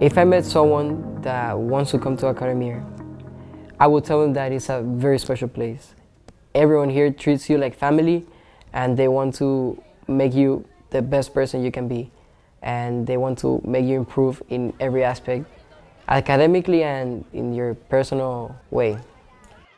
If I met someone that wants to come to Academia, I will tell them that it's a very special place. Everyone here treats you like family and they want to make you the best person you can be. And they want to make you improve in every aspect, academically and in your personal way.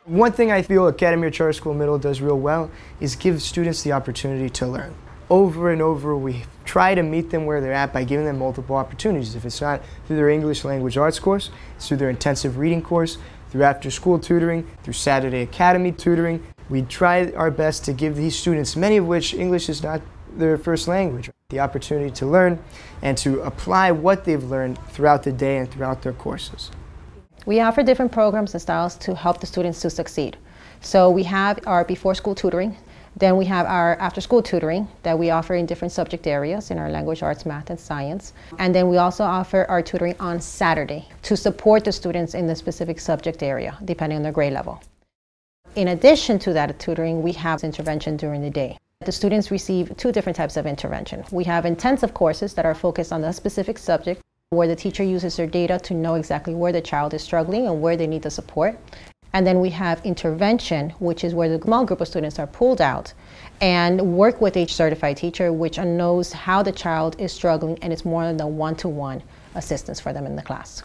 One thing I feel Academia Charter School Middle does real well is give students the opportunity to learn. Over and over, we try to meet them where they're at by giving them multiple opportunities. If it's not through their English language arts course, it's through their intensive reading course, through after school tutoring, through Saturday Academy tutoring. We try our best to give these students, many of which English is not their first language, the opportunity to learn and to apply what they've learned throughout the day and throughout their courses. We offer different programs and styles to help the students to succeed. So we have our before school tutoring, then we have our after school tutoring that we offer in different subject areas in our language arts, math, and science. And then we also offer our tutoring on Saturday to support the students in the specific subject area, depending on their grade level. In addition to that tutoring, we have intervention during the day. The students receive two different types of intervention. We have intensive courses that are focused on the specific subject where the teacher uses their data to know exactly where the child is struggling and where they need the support. And then we have intervention, which is where the small group of students are pulled out and work with a certified teacher, which knows how the child is struggling and it's more than a one-to-one assistance for them in the class.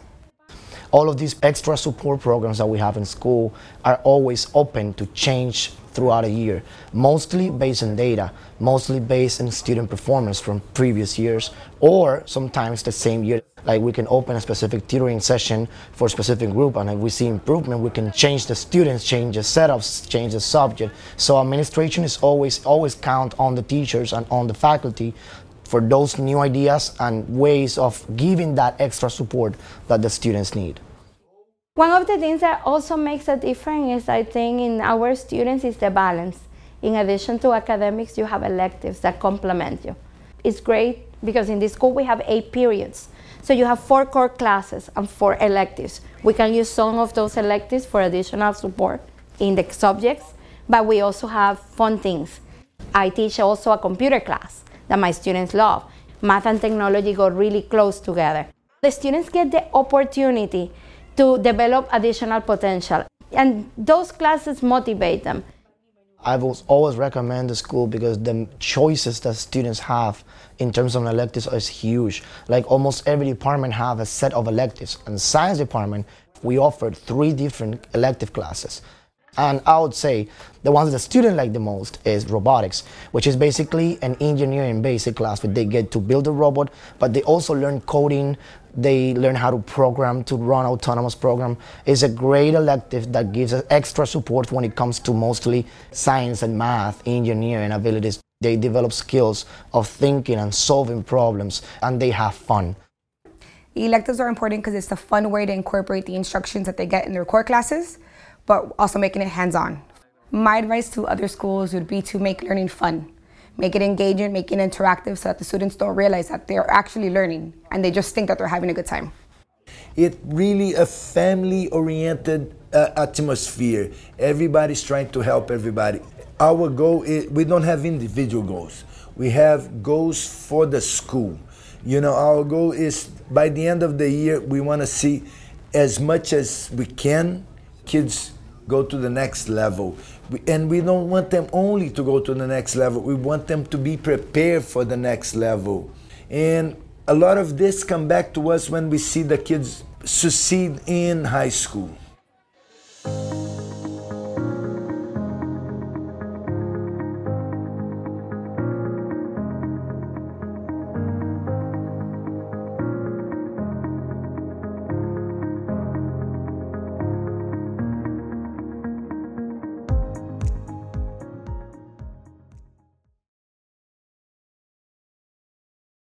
All of these extra support programs that we have in school are always open to change throughout a year, mostly based on data, mostly based on student performance from previous years, or sometimes the same year. Like we can open a specific tutoring session for a specific group, and if we see improvement, we can change the students, change the setups, change the subject. So administration is always always count on the teachers and on the faculty for those new ideas and ways of giving that extra support that the students need. One of the things that also makes a difference is I think in our students is the balance. In addition to academics, you have electives that complement you. It's great because in this school we have eight periods. So you have four core classes and four electives. We can use some of those electives for additional support in the subjects, but we also have fun things. I teach also a computer class that my students love. Math and technology go really close together. The students get the opportunity to develop additional potential, and those classes motivate them. I've always recommend the school because the choices that students have in terms of electives is huge. Like almost every department have a set of electives. And science department, we offered three different elective classes. And I would say the ones that the student like the most is robotics, which is basically an engineering basic class where they get to build a robot, but they also learn coding, they learn how to program, to run autonomous program. It's a great elective that gives us extra support when it comes to mostly science and math, engineering abilities. They develop skills of thinking and solving problems, and they have fun. Electives are important because it's the fun way to incorporate the instructions that they get in their core classes but also making it hands-on. My advice to other schools would be to make learning fun. Make it engaging, make it interactive so that the students don't realize that they're actually learning and they just think that they're having a good time. It's really a family-oriented uh, atmosphere. Everybody's trying to help everybody. Our goal is we don't have individual goals. We have goals for the school. You know, our goal is by the end of the year we want to see as much as we can kids go to the next level. And we don't want them only to go to the next level, we want them to be prepared for the next level. And a lot of this come back to us when we see the kids succeed in high school.